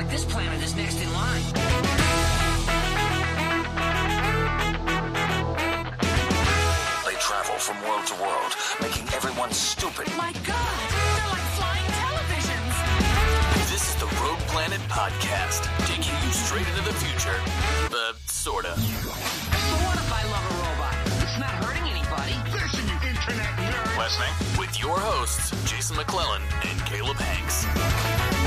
like this planet is next in line. They travel from world to world, making everyone stupid. My God, they're like flying televisions. This is the Rogue Planet Podcast, taking you straight into the future. Uh, sorta. So what if I love a robot? It's not hurting anybody. Listen, you internet nerd. Listening? With your hosts, Jason McClellan and Caleb Hanks.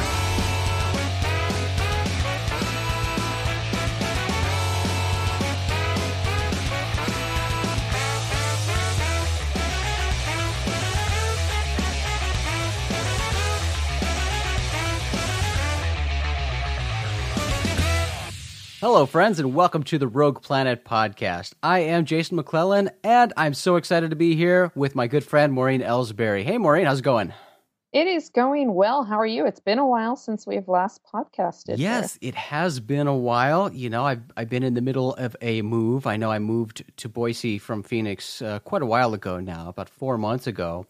Hello, friends, and welcome to the Rogue Planet podcast. I am Jason McClellan, and I'm so excited to be here with my good friend Maureen Ellsbury. Hey, Maureen, how's it going? It is going well. How are you? It's been a while since we've last podcasted. Yes, it has been a while. You know, I've I've been in the middle of a move. I know I moved to Boise from Phoenix uh, quite a while ago now, about four months ago.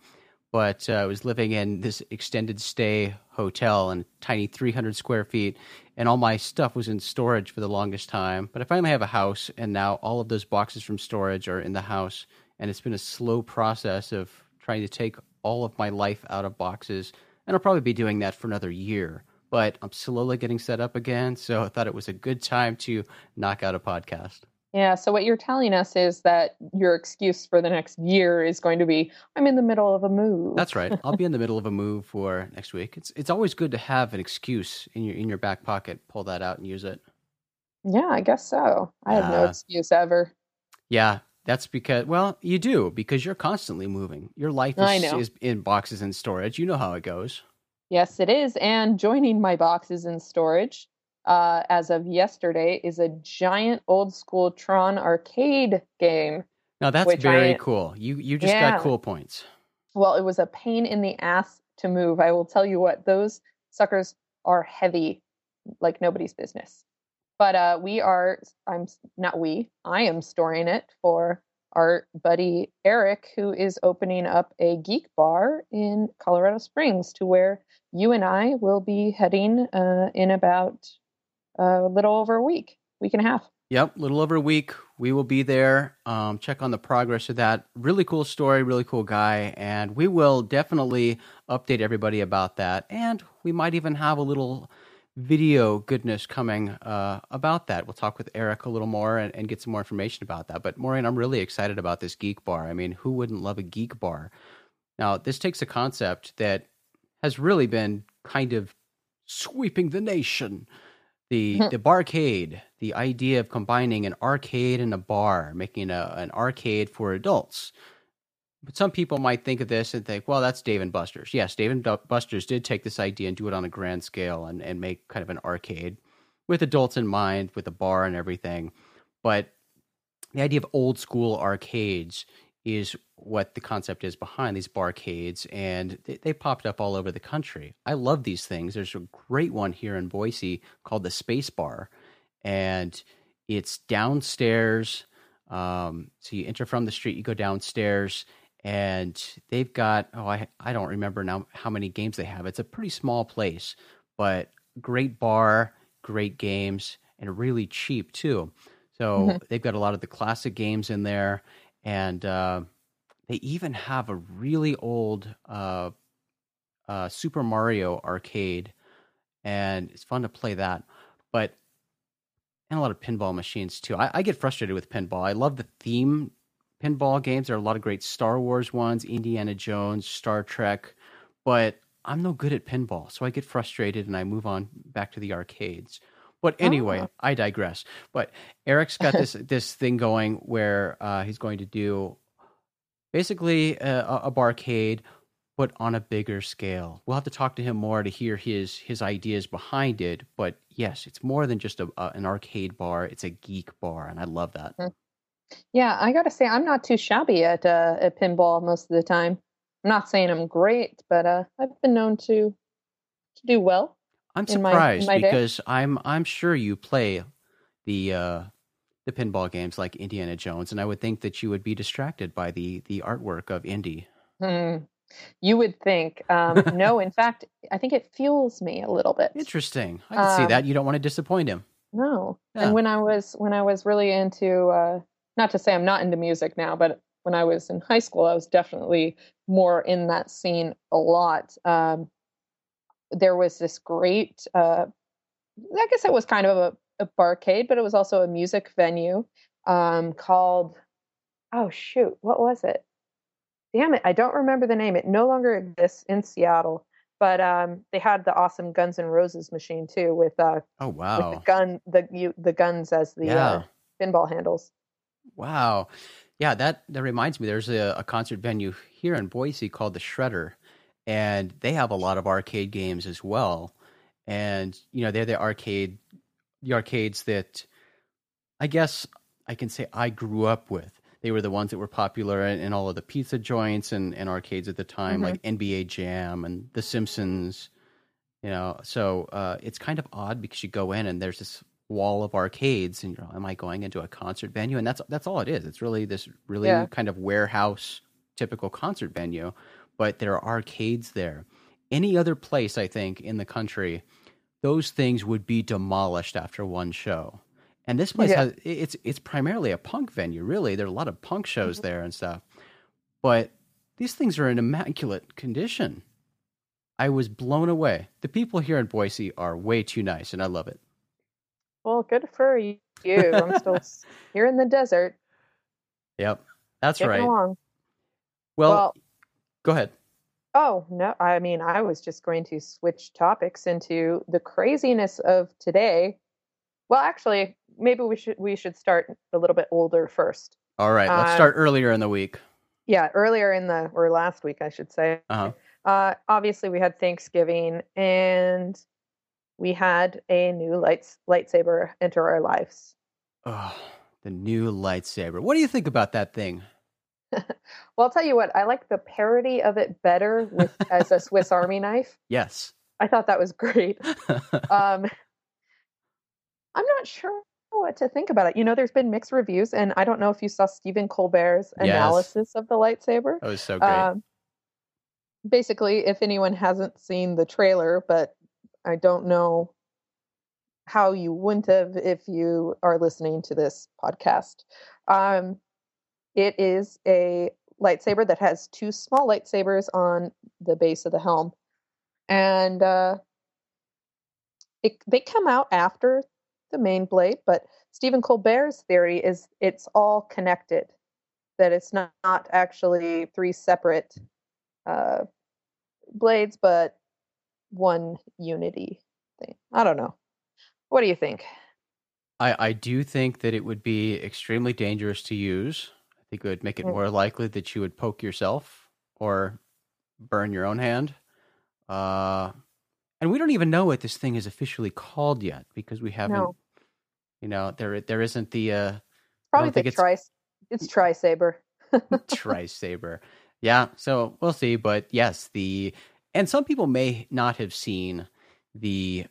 But uh, I was living in this extended stay hotel in tiny 300 square feet, and all my stuff was in storage for the longest time. But I finally have a house, and now all of those boxes from storage are in the house. And it's been a slow process of trying to take all of my life out of boxes, and I'll probably be doing that for another year. But I'm slowly getting set up again, so I thought it was a good time to knock out a podcast. Yeah. So what you're telling us is that your excuse for the next year is going to be, I'm in the middle of a move. That's right. I'll be in the middle of a move for next week. It's it's always good to have an excuse in your in your back pocket. Pull that out and use it. Yeah, I guess so. I have no Uh, excuse ever. Yeah, that's because well, you do because you're constantly moving. Your life is, is in boxes and storage. You know how it goes. Yes, it is. And joining my boxes in storage uh, as of yesterday is a giant old school Tron arcade game. Now that's very I- cool. You you just Yeah. got cool points. Well, it was a pain in the ass to move. I will tell you what, those suckers are heavy like nobody's business. But uh, we are, I'm not we, I am storing it for our buddy Eric, who is opening up a geek bar in Colorado Springs, to where you and I will be heading uh, in about a little over a week, week and a half. Yep, little over a week. We will be there. Um, check on the progress of that. Really cool story, really cool guy, and we will definitely update everybody about that. And we might even have a little video goodness coming uh, about that. We'll talk with Eric a little more and, and get some more information about that. But Maureen, I'm really excited about this geek bar. I mean, who wouldn't love a geek bar? Now, this takes a concept that has really been kind of sweeping the nation the mm-hmm. the barcade, the idea of combining an arcade and a bar, making a, an arcade for adults. But some people might think of this and think, well, that's Dave and Buster's. Yes, Dave and Buster's did take this idea and do it on a grand scale and, and make kind of an arcade with adults in mind, with a bar and everything. But the idea of old school arcades is what the concept is behind these barcades, and they, they popped up all over the country. I love these things. There's a great one here in Boise called the Space Bar, and it's downstairs. Um, so you enter from the street, you go downstairs, and they've got oh I I don't remember now how many games they have. It's a pretty small place, but great bar, great games, and really cheap too. So they've got a lot of the classic games in there, and uh, they even have a really old uh, uh, Super Mario arcade, and it's fun to play that. But and a lot of pinball machines too. I, I get frustrated with pinball. I love the theme pinball games. There are a lot of great Star Wars ones, Indiana Jones, Star Trek, but I'm no good at pinball, so I get frustrated and I move on back to the arcades. But anyway, Oh. I digress. But Eric's got this this thing going where uh, he's going to do basically a, a barcade, but on a bigger scale. We'll have to talk to him more to hear his his ideas behind it. But yes, it's more than just a, a an arcade bar; it's a geek bar, and I love that. Yeah, I gotta say, I'm not too shabby at uh, at pinball most of the time. I'm not saying I'm great, but uh, I've been known to to do well. I'm my- surprised my day. because I'm I'm sure you play the uh, the pinball games like Indiana Jones, and I would think that you would be distracted by the the artwork of Indy. Hmm. You would think. Um, no, in fact, I think it fuels me a little bit. Interesting. I can see Um, that. You don't want to disappoint him. No. Yeah. And when I was when I was really into uh not to say I'm not into music now, but when I was in high school, I was definitely more in that scene a lot. Um there was this great uh I guess it was kind of a, a barcade, but it was also a music venue um called oh shoot, what was it? Damn it, I don't remember the name. It no longer exists in Seattle. But um, they had the awesome Guns N' Roses machine too, with uh, Oh with the wow. gun the you the guns as the Yeah. uh, pinball handles. Wow. Yeah, that that reminds me. There's a, a concert venue here in Boise called the Shredder, and they have a lot of arcade games as well. And you know, they're the arcade, the arcades that I guess I can say I grew up with. They were the ones that were popular in, in all of the pizza joints and, and arcades at the time, Mhm. like NBA Jam and The Simpsons. You know, so uh, it's kind of odd because you go in and there's this wall of arcades, and you're, am I going into a concert venue? And that's that's all it is. It's really this really Yeah. kind of warehouse typical concert venue, but there are arcades there. Any other place, I think, in the country, those things would be demolished after one show. And this place Yeah. has, it's it's primarily a punk venue, really. There are a lot of punk shows mm-hmm. there and stuff. But these things are in immaculate condition. I was blown away. The people here in Boise are way too nice, and I love it. Well, good for you. I'm still here in the desert, Yep, that's getting right. along. Well, well, go ahead. oh no, I mean, I was just going to switch topics into the craziness of today. Well, actually, maybe we should we should start a little bit older first. All right, let's uh, start earlier in the week. Yeah, earlier in the or last week, I should say. Uh-huh. Uh, obviously, we had Thanksgiving, and we had a new lights lightsaber enter our lives. Oh, the new lightsaber. What do you think about that thing? Well, I'll tell you what, I like the parody of it better with as a Swiss Army knife. Yes. I thought that was great. Um, I'm not sure what to think about it. You know, there's been mixed reviews, and I don't know if you saw Stephen Colbert's Yes. analysis of the lightsaber. that was so great. Um, basically, if anyone hasn't seen the trailer, but I don't know how you wouldn't have if you are listening to this podcast. Um, it is a lightsaber that has two small lightsabers on the base of the helm, and uh, it, they come out after the main blade. But Stephen Colbert's theory is it's all connected; that it's not, not actually three separate uh, blades, but one unity thing. I don't know. What do you think? I, I do think that it would be extremely dangerous to use. Think it would make it more likely that you would poke yourself or burn your own hand. Uh, and we don't even know what this thing is officially called yet because we haven't. No. You know, there there isn't the uh, Probably the it's- tri. It's tri saber. tri saber. Yeah, so we'll see. But yes, the and some people may not have seen the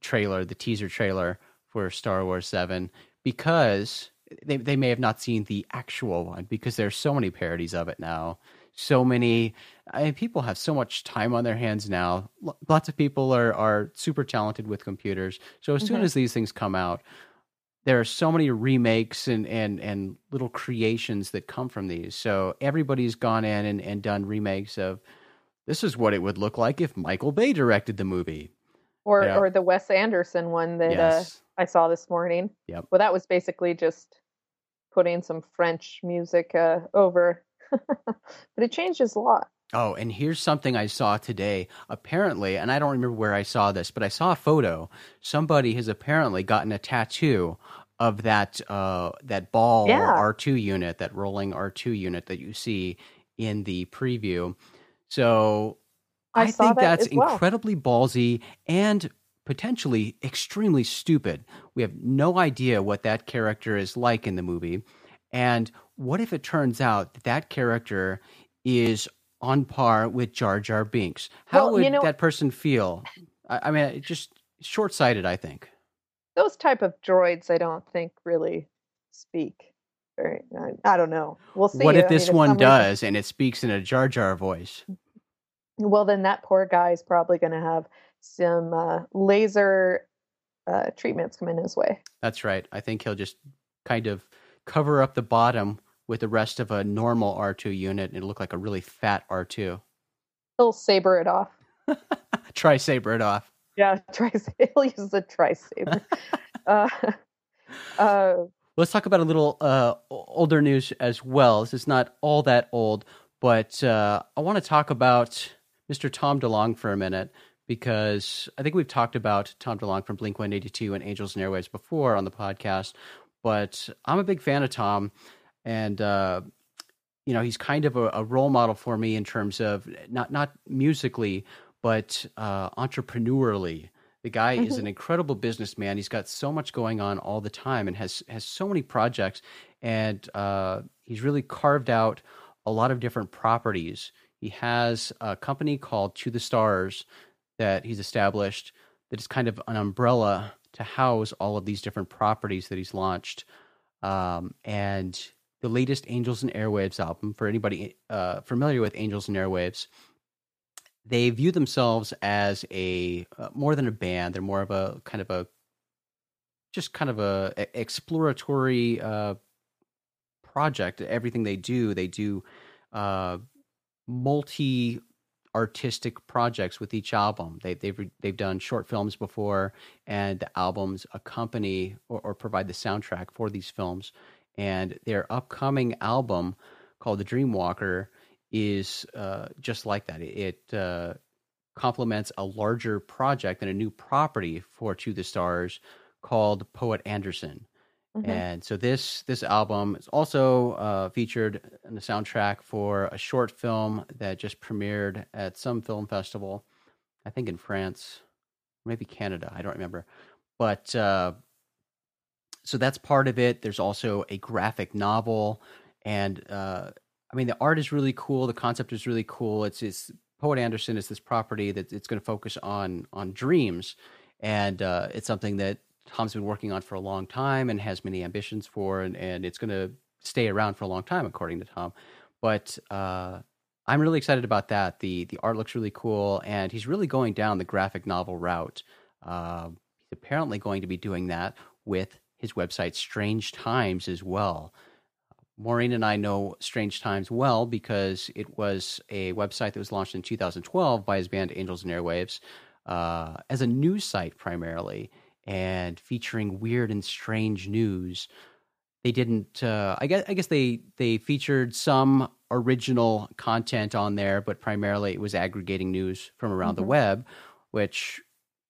trailer, the teaser trailer for Star Wars Seven, because they they may have not seen the actual one because there's so many parodies of it now. So many I mean, people have so much time on their hands now. L- Lots of people are are super talented with computers. So as soon Mhm. as these things come out, there are so many remakes and, and, and little creations that come from these. So everybody's gone in and, and done remakes of this is what it would look like if Michael Bay directed the movie. Or or the Wes Anderson one that uh. I saw this morning. Yep. Well, that was basically just putting some French music uh, over, but it changes a lot. Oh, and here's something I saw today. Apparently, and I don't remember where I saw this, but I saw a photo. Somebody has apparently gotten a tattoo of that uh, that ball Yeah. R two unit, that rolling R two unit that you see in the preview. So I I, think that that's well. incredibly ballsy and potentially extremely stupid. We have no idea what that character is like in the movie. And what if it turns out that that character is on par with Jar Jar Binks? How Well, would you know- that person feel? I, I mean, just short sighted, I think. Those type of droids, I don't think really speak very. I, I don't know. We'll see. what if I this one some reason- does and it speaks in a Jar Jar voice? Well, then that poor guy is probably going to have some uh, laser uh, treatments come in his way. That's right. I think he'll just kind of cover up the bottom with the rest of a normal R2 unit and look like a really fat R2. He'll saber it off. Try saber it off. Yeah, try. He'll use the tri saber. uh, uh, Let's talk about a little uh, older news as well. This is not all that old, but uh, I want to talk about Mr. Tom DeLonge for a minute because I think we've talked about Tom DeLonge from Blink 182 and Angels and Airwaves before on the podcast, but I'm a big fan of Tom. And, uh, you know, he's kind of a, a role model for me in terms of not, not musically, but uh, entrepreneurially. The guy is an incredible businessman. He's got so much going on all the time and has has so many projects. And uh, he's really carved out a lot of different properties. He has a company called To the Stars that he's established that is kind of an umbrella to house all of these different properties that he's launched. Um, and the latest Angels and Airwaves album, for anybody uh, familiar with Angels and Airwaves, they view themselves as a uh, more than a band. They're more of a kind of a just kind of a exploratory uh, project. Everything they do, they do uh, multi artistic projects with each album. They, they've they've done short films before, and the albums accompany or, or provide the soundtrack for these films. And their upcoming album called The Dreamwalker is uh, just like that. It, uh, complements a larger project and a new property for To the Stars called Poet Anderson. Mhm. And so this this album is also uh, featured in the soundtrack for a short film that just premiered at some film festival, I think in France, maybe Canada. I don't remember, but uh, so that's part of it. There's also a graphic novel, and uh, I mean the art is really cool. The concept is really cool. It's it's Poet Anderson is this property that it's going to focus on on dreams, and uh, it's something that Tom's been working on for a long time and has many ambitions for, and, and it's going to stay around for a long time, according to Tom. But uh, I'm really excited about that. the The art looks really cool, and he's really going down the graphic novel route. Uh, he's apparently going to be doing that with his website, Strange Times, as well. Maureen and I know Strange Times well because it was a website that was launched in 2012 by his band Angels and Airwaves uh, as a news site primarily and featuring weird and strange news. They didn't. Uh, I guess. I guess they they featured some original content on there, but primarily it was aggregating news from around the Mhm. web, which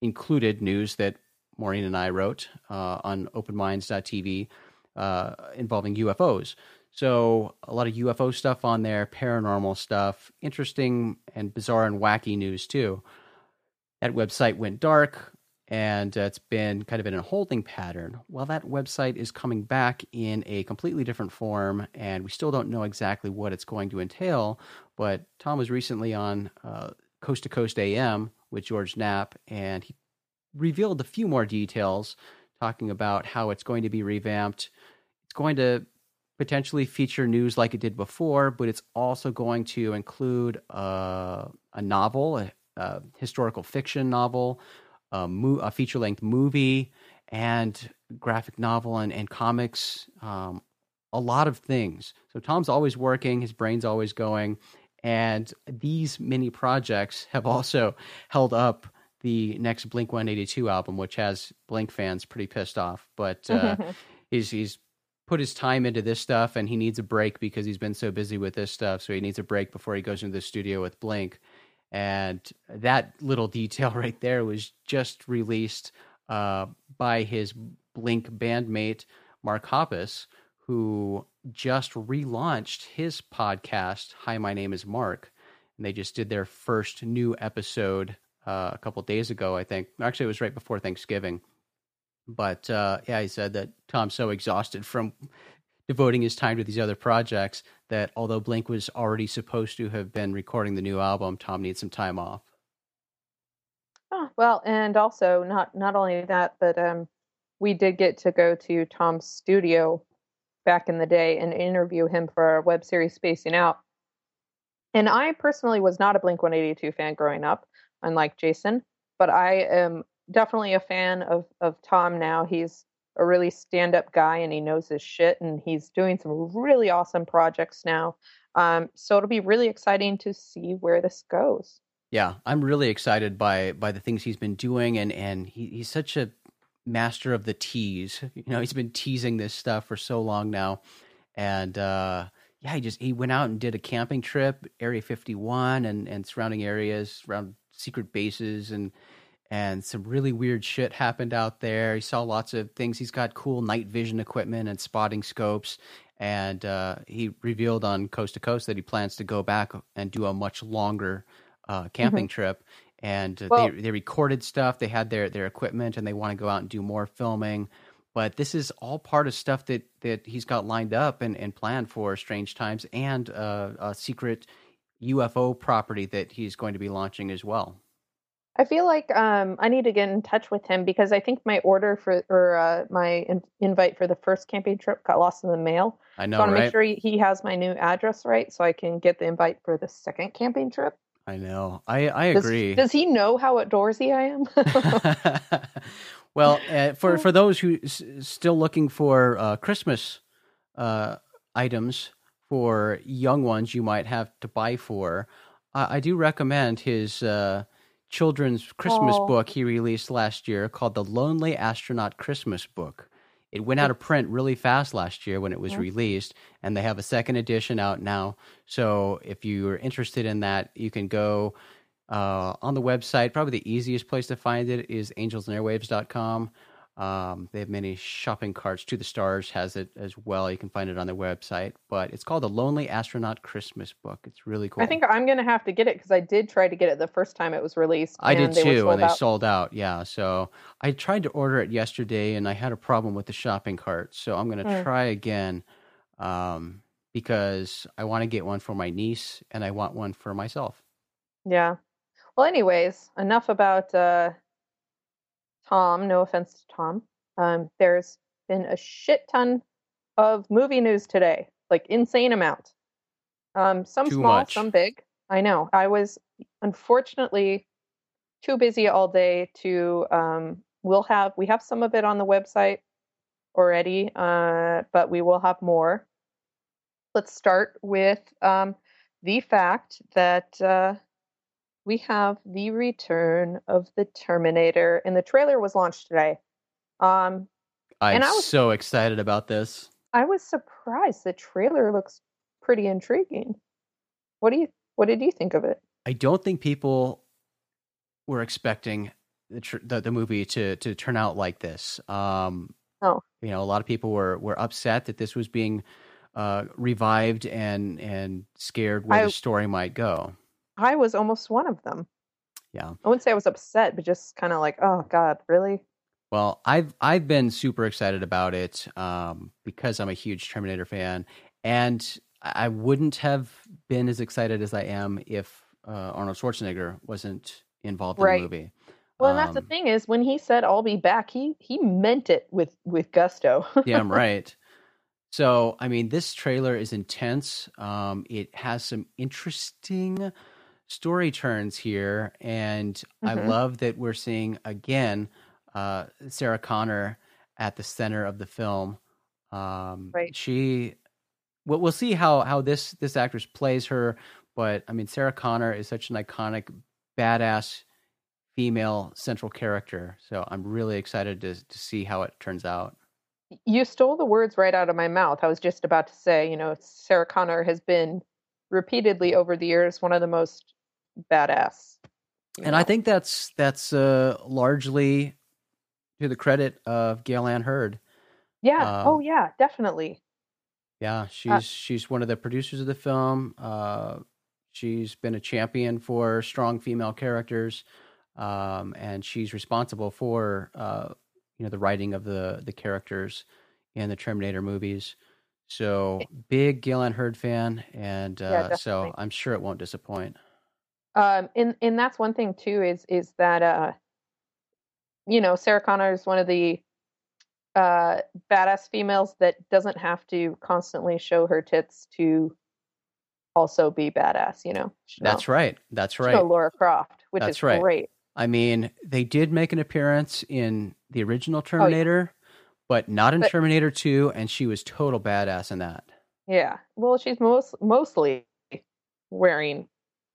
included news that Maureen and I wrote uh, on OpenMinds.tv uh, involving UFOs. So a lot of UFO stuff on there, paranormal stuff, interesting and bizarre and wacky news too. That website went dark and uh, it's been kind of in a holding pattern. Well, that website is coming back in a completely different form, and we still don't know exactly what it's going to entail. But Tom was recently on uh, Coast to Coast AM with George Knapp, and he revealed a few more details, talking about how it's going to be revamped. It's going to potentially feature news like it did before, but it's also going to include uh, a novel, a, a historical fiction novel, a, mo- a feature length movie, and graphic novel and, and comics. Um, a lot of things. So Tom's always working, his brain's always going. And these mini projects have also held up the next Blink 182 album, which has Blink fans pretty pissed off. But uh, he's he's put his time into this stuff and he needs a break because he's been so busy with this stuff. So he needs a break before he goes into the studio with Blink. And that little detail right there was just released uh, by his Blink bandmate, Mark Hoppus, who just relaunched his podcast, Hi, My Name is Mark. And they just did their first new episode uh, a couple days ago, I think. Actually, it was right before Thanksgiving. But uh, yeah, he said that Tom's so exhausted from devoting his time to these other projects that although Blink was already supposed to have been recording the new album, Tom needs some time off. Oh, well, and also not not only that, but um, we did get to go to Tom's studio back in the day and interview him for our web series Spacing Out. And I personally was not a Blink 182 fan growing up, unlike Jason, but I am definitely a fan of of Tom now. He's a really stand up guy and he knows his shit and he's doing some really awesome projects now. Um, so it'll be really exciting to see where this goes. Yeah, I'm really excited by by the things he's been doing, and and he, he's such a master of the tease. You know, he's been teasing this stuff for so long now, and uh, yeah, he just he went out and did a camping trip, Area 51, and and surrounding areas, around secret bases, and and some really weird shit happened out there. He saw lots of things. He's got cool night vision equipment and spotting scopes, and uh, he revealed on Coast to Coast that he plans to go back and do a much longer uh, camping trip. And uh, Well- they they recorded stuff. They had their their equipment, and they want to go out and do more filming. But this is all part of stuff that that he's got lined up and, and planned for Strange Times and uh, a secret UFO property that he's going to be launching as well. I feel like um, I need to get in touch with him because I think my order for or uh, my in- invite for the first camping trip got lost in the mail. I So know, I want to make sure he, he has my new address right so I can get the invite for the second camping trip. I know. I I Does, agree. does he know how outdoorsy I am? well, uh, for for those who s- still looking for uh, Christmas uh, items for young ones, you might have to buy for. I I do recommend his uh, children's Christmas Oh. book he released last year called "The Lonely Astronaut Christmas Book." It went out of print really fast last year when it was released, and they have a second edition out now. So if you're interested in that, you can go uh, on the website. Probably the easiest place to find it is angelsanairwaves.com. Um, they have many shopping carts. To the Stars has it as well. You can find it on their website. But it's called the Lonely Astronaut Christmas Book. It's really cool. I think I'm going to have to get it because I did try to get it the first time it was released. I did and they too, sold and they out. sold out. Yeah, so I tried to order it yesterday, and I had a problem with the shopping cart. So I'm going to Hmm. try again um, because I want to get one for my niece, and I want one for myself. Yeah. Well, anyways, enough about uh, Tom. No offense to Tom. Um, there's been a shit ton of movie news today, like insane amount. Um, some Too small, much. some big. I know. I was unfortunately too busy all day to. Um, we'll have we have some of it on the website already, uh, but we will have more. Let's start with um, the fact that. Uh, we have the return of the Terminator, and the trailer was launched today. Um, I'm And I was- so excited about this. I was surprised. The trailer looks pretty intriguing. What do you What did you think of it? I don't think people were expecting the tr- the, the movie to to turn out like this. Um, Oh. you know, a lot of people were were upset that this was being uh, revived and and scared where I- the story might go. I was almost one of them. Yeah. I wouldn't say I was upset, but just kind of like, oh God, really? Well, I've I've been super excited about it um, because I'm a huge Terminator fan, and I wouldn't have been as excited as I am if uh, Arnold Schwarzenegger wasn't involved in the movie. Well, that's the Um, thing is, when he said "I'll be back," he he meant it with with gusto. yeah, I'm right. So, I mean, this trailer is intense. Um, it has some interesting story turns here, and I Mhm. love that we're seeing again uh, Sarah Connor at the center of the film. Um, Right. She, well, we'll see how how this this actress plays her, but I mean, Sarah Connor is such an iconic, badass female central character. So I'm really excited to to see how it turns out. you stole the words right out of my mouth. I was just about to say, you know, Sarah Connor has been repeatedly over the years one of the most badass. And I think that's that's uh, largely to the credit of Gale Anne Hurd. yeah, um, oh yeah, definitely. Yeah, she's she's one of the producers of the film. Uh, she's been a champion for strong female characters, um, and she's responsible for uh, you know the writing of the the characters in the Terminator movies. So big Gale Anne Hurd fan, and uh, Yeah, so. I'm sure it won't disappoint. Um, and and that's one thing too is is that uh, you know, Sarah Connor is one of the uh, badass females that doesn't have to constantly show her tits to also be badass. You know, She's That's no- right. That's right. no Lara Croft, which That's is right. great. I mean, they did make an appearance in the original Terminator, but not in Oh, But- Terminator 2, and she was total badass in that. Yeah. Well, she's most mostly wearing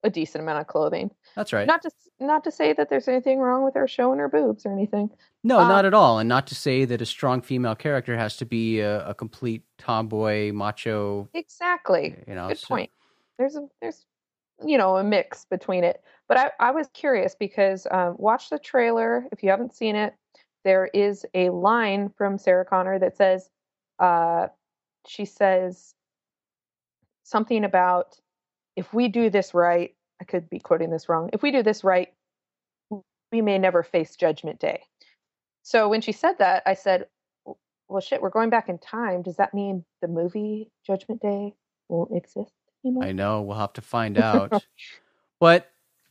a decent amount of clothing. That's right. Not to not to say that there's anything wrong with her showing her boobs or anything. no, uh, not at all. And not to say that a strong female character has to be a, a complete tomboy, macho. Exactly. You know, Good so- point. There's a there's you know a mix between it. But I I was curious because um, watch the trailer if you haven't seen it. There is a line from Sarah Connor that says, uh, she says something about if we do this right. I could be quoting this wrong. If we do this right, we may never face Judgment Day. So when she said that, I said, well, shit, we're going back in time. Does that mean the movie Judgment Day won't exist anymore? I know. We'll have to find out. but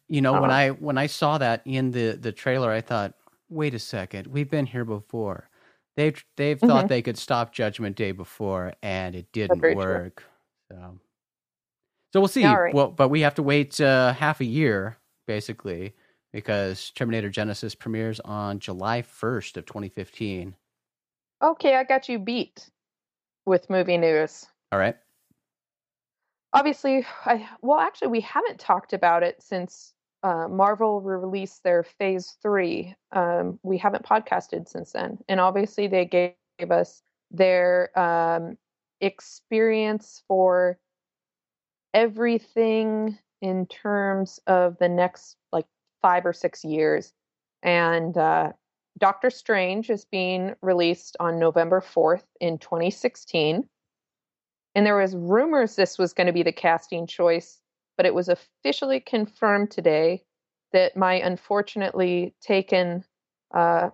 you know, when Uh-huh. I when I saw that in the the trailer, I thought, wait a second, we've been here before. They've they've thought Mhm. they could stop Judgment Day before, and it didn't very true. work. So, so we'll see. Right. Well, but we have to wait uh, half a year basically because Terminator Genisys premieres on July first of 2015. Okay, I got you beat with movie news. All right. Obviously, I well, actually, we haven't talked about it since uh, Marvel released their Phase Three. Um, we haven't podcasted since then, and obviously, they gave us their um, experience for everything in terms of the next like five or six years. And uh, Doctor Strange is being released on November 4th in 2016. And there was rumors this was going to be the casting choice, but it was officially confirmed today that my unfortunately taken uh,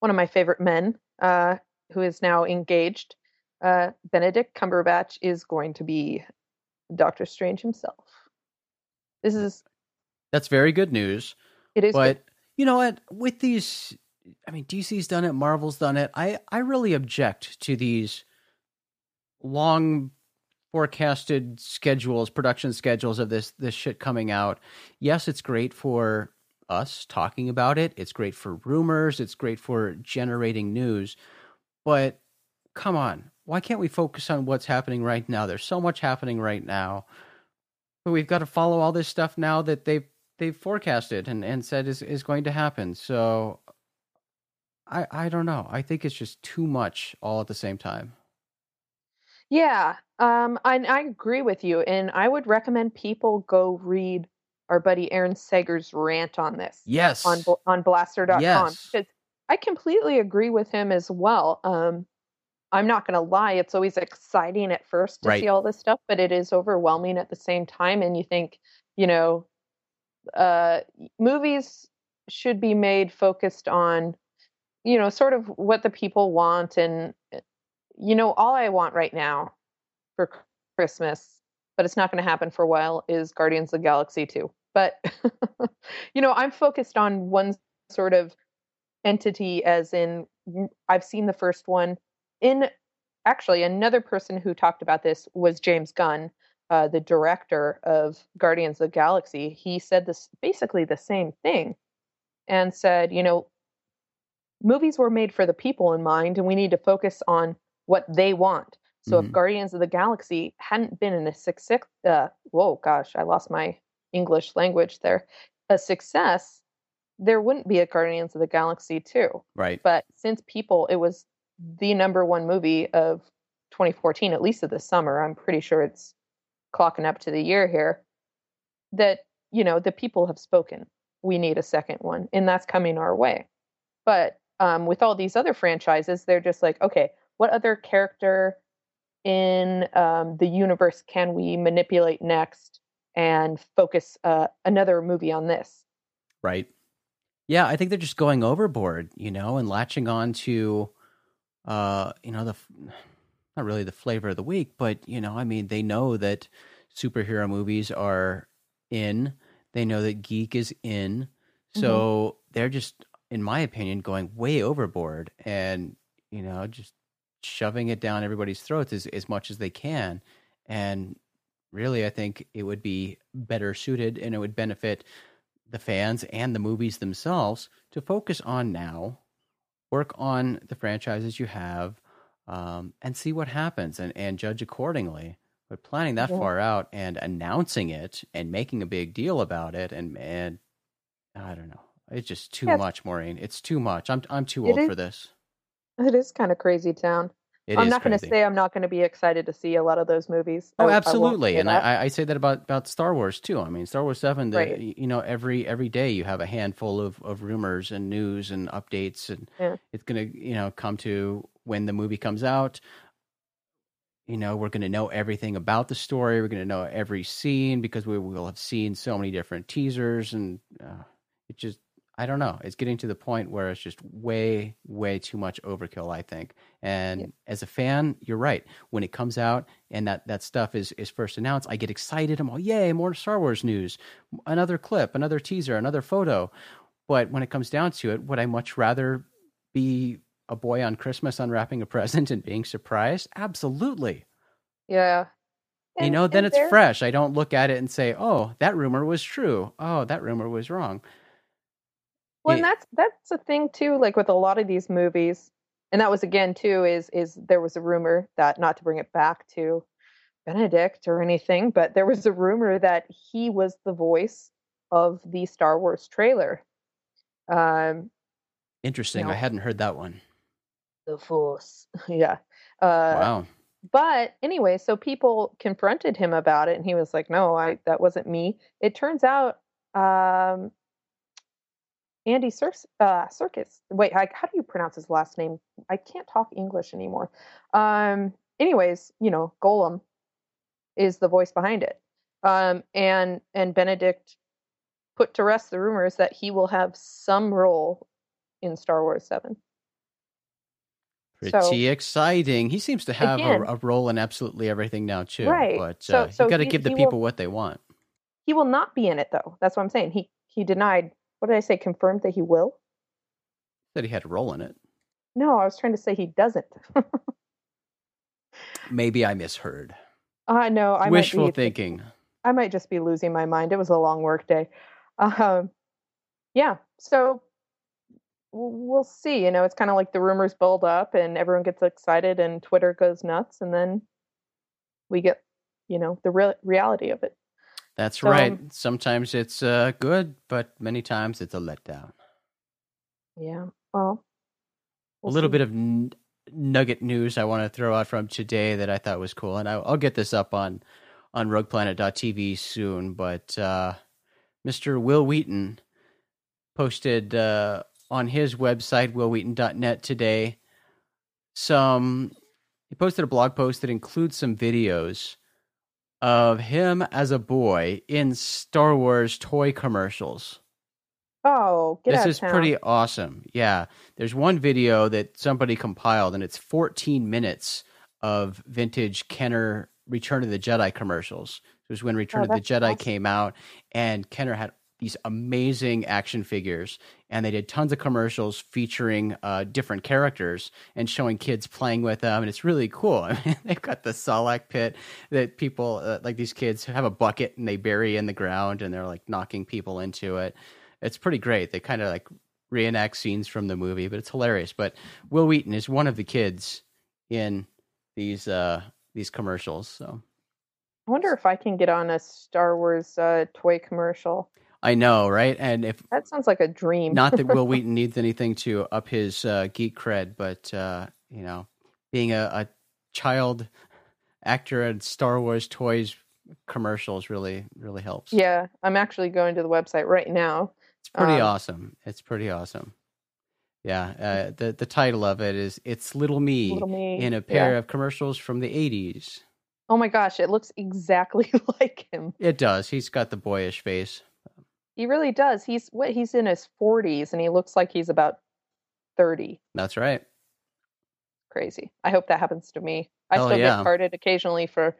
one of my favorite men, uh, who is now engaged, uh, Benedict Cumberbatch, is going to be Doctor Strange himself. This is That's very good news. it is but you know what with these i mean dc's done it marvel's done it i i really object to these long forecasted schedules production schedules of this this shit coming out yes it's great for us talking about it it's great for rumors it's great for generating news but come on why can't we focus on what's happening right now there's so much happening right now but we've got to follow all this stuff now that they've they've forecasted and, and said is, is going to happen. So I I don't know. I think it's just too much all at the same time. Yeah, um, I, I agree with you, and I would recommend people go read our buddy Aaron Sagers' rant on this Yes. on on Blastr.com Yes. because I completely agree with him as well. Um, I'm not going to lie; it's always exciting at first to Right. see all this stuff, but it is overwhelming at the same time. And you think, you know, uh, movies should be made focused on, you know, sort of what the people want and you know, all I want right now for Christmas, but it's not going to happen for a while, is Guardians of the Galaxy 2. But, you know, I'm focused on one sort of entity, as in, I've seen the first one. In actually, another person who talked about this was James Gunn, uh, the director of Guardians of the Galaxy. He said this basically the same thing and said, you know, movies were made for the people in mind, and we need to focus on what they want. So Mhm. if Guardians of the Galaxy hadn't been in a success, uh, whoa, gosh, I lost my English language there, a success, there wouldn't be a Guardians of the Galaxy 2. Right. But since people, it was the number one movie of 2014, at least of the summer, I'm pretty sure it's clocking up to the year here, that, you know, the people have spoken. We need a second one, and that's coming our way. But um, with all these other franchises, they're just like, okay, what other character in um, the universe can we manipulate next and focus uh, another movie on this? Right. Yeah, I think they're just going overboard, you know, and latching on to, uh, you know, the not really the flavor of the week, but you know, I mean, they know that superhero movies are in. They know that geek is in, so they're just in my opinion, going way overboard and you know just shoving it down everybody's throats as as much as they can. And really, I think it would be better suited and it would benefit the fans and the movies themselves to focus on now, work on the franchises you have, um, and see what happens and, and judge accordingly. But planning that Yeah. far out and announcing it and making a big deal about it and and I don't know. It's just too Yes. much, Maureen. It's too much. I'm I'm too old for this. It is kind of crazy town. It I'm not going to say I'm not going to be excited to see a lot of those movies. Oh, I absolutely, say and. I, I say that about, about Star Wars too. I mean, Star Wars Seven. The, Right. You know, every every day you have a handful of, of rumors and news and updates, and Yeah. it's gonna you know come to when the movie comes out. You know, we're gonna know everything about the story. We're gonna know every scene because we will have seen so many different teasers, and uh, it just I don't know. It's getting to the point where it's just way way too much overkill. I think. And Yeah. as a fan, you're right. When it comes out and that, that stuff is, is first announced, I get excited. I'm all, yay, more Star Wars news, another clip, another teaser, another photo. But when it comes down to it, would I much rather be a boy on Christmas unwrapping a present and being surprised? Absolutely. yeah. you know, then it's there- fresh. I don't look at it and say, oh, that rumor was true. Oh, that rumor was wrong. Well, and that's that's a thing too. Like with a lot of these movies, and that was again too. Is is there was a rumor that not to bring it back to Benedict or anything, but there was a rumor that he was the voice of the Star Wars trailer. Um, Interesting. No. I hadn't heard that one. the Force, yeah. Uh, wow. but anyway, so people confronted him about it, and he was like, "No, I that wasn't me." It turns out, um, Andy Serkis, uh, Serkis. Wait, I, how do you pronounce his last name? I can't talk English anymore. Um, anyways, you know, Gollum is the voice behind it, um, and and Benedict put to rest the rumors that he will have some role in Star Wars Seven. So- Pretty exciting. He seems to have Again- a, a role in absolutely everything now too. Right. But So- uh, so you got to give the he will- people what they want. He will not be in it though. That's what I'm saying. He he denied. What did I say? Confirmed that he will. That he had a role in it. No, I was trying to say he doesn't. Maybe I misheard. I know. I Wishful be, thinking. I might just be losing my mind. It was a long work day. Um, yeah. So we'll see. You know, it's kind of like the rumors build up and everyone gets excited and Twitter goes nuts, and then we get, you know, the real reality of it. That's So- right. Sometimes it's uh, good, but many times it's a letdown. Yeah. Well, a little bit of n- nugget news I want to throw out from today that I thought was cool, and I, I'll get this up on on RoguePlanet.tv soon. But uh, Mr. Wil Wheaton posted uh, on his website wilwheaton.net today some. He posted a blog post that includes some videos of him as a boy in Star Wars toy commercials Oh, get this is town. pretty awesome. Yeah. There's one video that somebody compiled, and it's 14 minutes of vintage Kenner Return of the Jedi commercials. It was when Return Oh, of the Jedi awesome. came out, and Kenner had these amazing action figures, and they did tons of commercials featuring uh, different characters and showing kids playing with them, and it's really cool. I mean, they've got the Sarlacc pit that people uh, like these kids have a bucket and they bury in the ground, and they're like knocking people into it. It's pretty great. They kind of like reenact scenes from the movie, but it's hilarious. But Wil Wheaton is one of the kids in these uh these commercials. So I wonder if I can get on a Star Wars uh, toy commercial. I know, right? And if That sounds like a dream. not that Wil Wheaton needs anything to up his uh, geek cred, but uh, you know, being a, a child actor at Star Wars toys commercials really really helps. yeah, I'm actually going to the website right now. It's pretty Um, awesome. It's pretty awesome. Yeah, uh, the the title of it is "It's Little Me" Little me. in a pair Yeah. of commercials from the '80s. Oh my gosh, it looks exactly like him. It does. He's got the boyish face. He really does. He's what he's in his 40s and he looks like he's about 30. That's right. Crazy. I hope that happens to me. I Hell still yeah. get carded occasionally for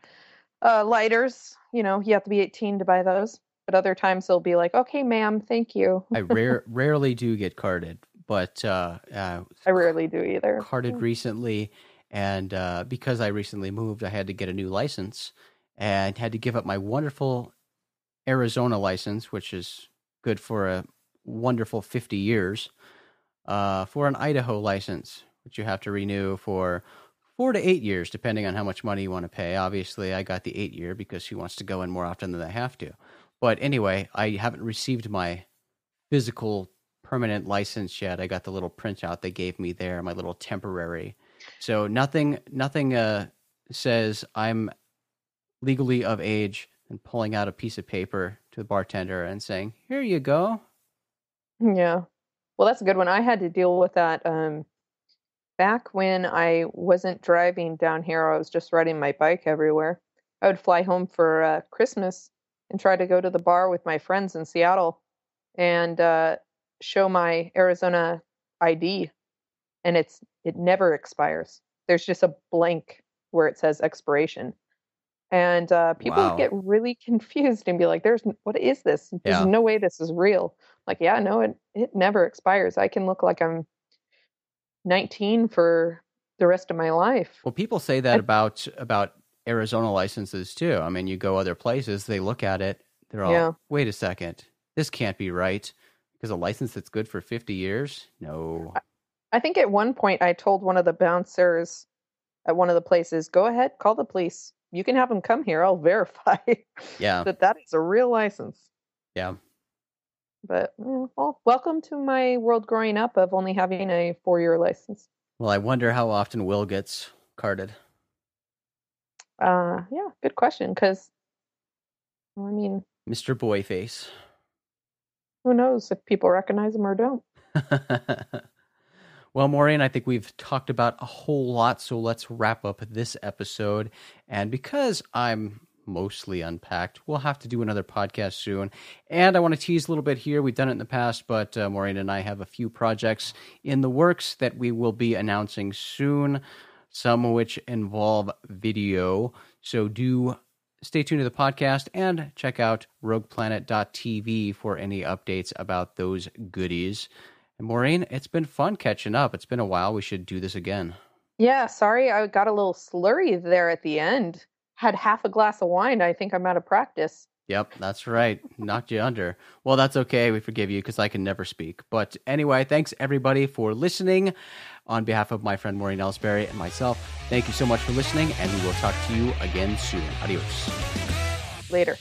uh, lighters. You know, you have to be 18 to buy those. But other times they'll be like, "Okay, ma'am, thank you." I rare rarely do get carded, but uh, uh, I rarely do either. carded recently, and uh, because I recently moved, I had to get a new license and had to give up my wonderful Arizona license, which is good for a wonderful 50 years, uh, for an Idaho license, which you have to renew for four to eight years, depending on how much money you want to pay. Obviously, I got the eight year because she wants to go in more often than I have to. But anyway, I haven't received my physical permanent license yet. I got the little printout they gave me there, my little temporary. So nothing, nothing uh, says I'm legally of age and pulling out a piece of paper to the bartender and saying, "Here you go." Yeah. Well, that's a good one. I had to deal with that um, back when I wasn't driving down here. I was just riding my bike everywhere. I would fly home for uh, Christmas and try to go to the bar with my friends in Seattle and uh, show my Arizona ID, and it's it never expires. There's just a blank where it says expiration. And uh, people Wow. would get really confused and be like, "There's what is this? There's Yeah. no way this is real." Like, yeah, no, it it never expires. I can look like I'm 19 for the rest of my life. Well, people say that I- about about Arizona licenses too. I mean, you go other places, they look at it, they're all, Yeah. "Wait a second, this can't be right." Because a license that's good for 50 years? No. I think at one point I told one of the bouncers at one of the places, "Go ahead, call the police. You can have them come here. I'll verify Yeah. that that is a real license." Yeah. But well, welcome to my world growing up of only having a four-year license. Well, I wonder how often Wil gets carded. Uh, yeah, good question. Because I mean, Mr. Boyface. who knows if people recognize him or don't? well, Maureen, I think we've talked about a whole lot, so let's wrap up this episode. And because I'm mostly unpacked, we'll have to do another podcast soon. And I want to tease a little bit here. We've done it in the past, but uh, Maureen and I have a few projects in the works that we will be announcing soon, some of which involve video. So do stay tuned to the podcast and check out rogueplanet.tv for any updates about those goodies. And Maureen, it's been fun catching up. It's been a while. We should do this again. Yeah, sorry, I got a little slurry there at the end. Had half a glass of wine. I think I'm out of practice. Yep, that's right. Knocked you under. Well, that's okay. We forgive you because I can never speak. But anyway, thanks everybody for listening. On behalf of my friend Maureen Ellsbury and myself, thank you so much for listening, and we will talk to you again soon. Adios. Later.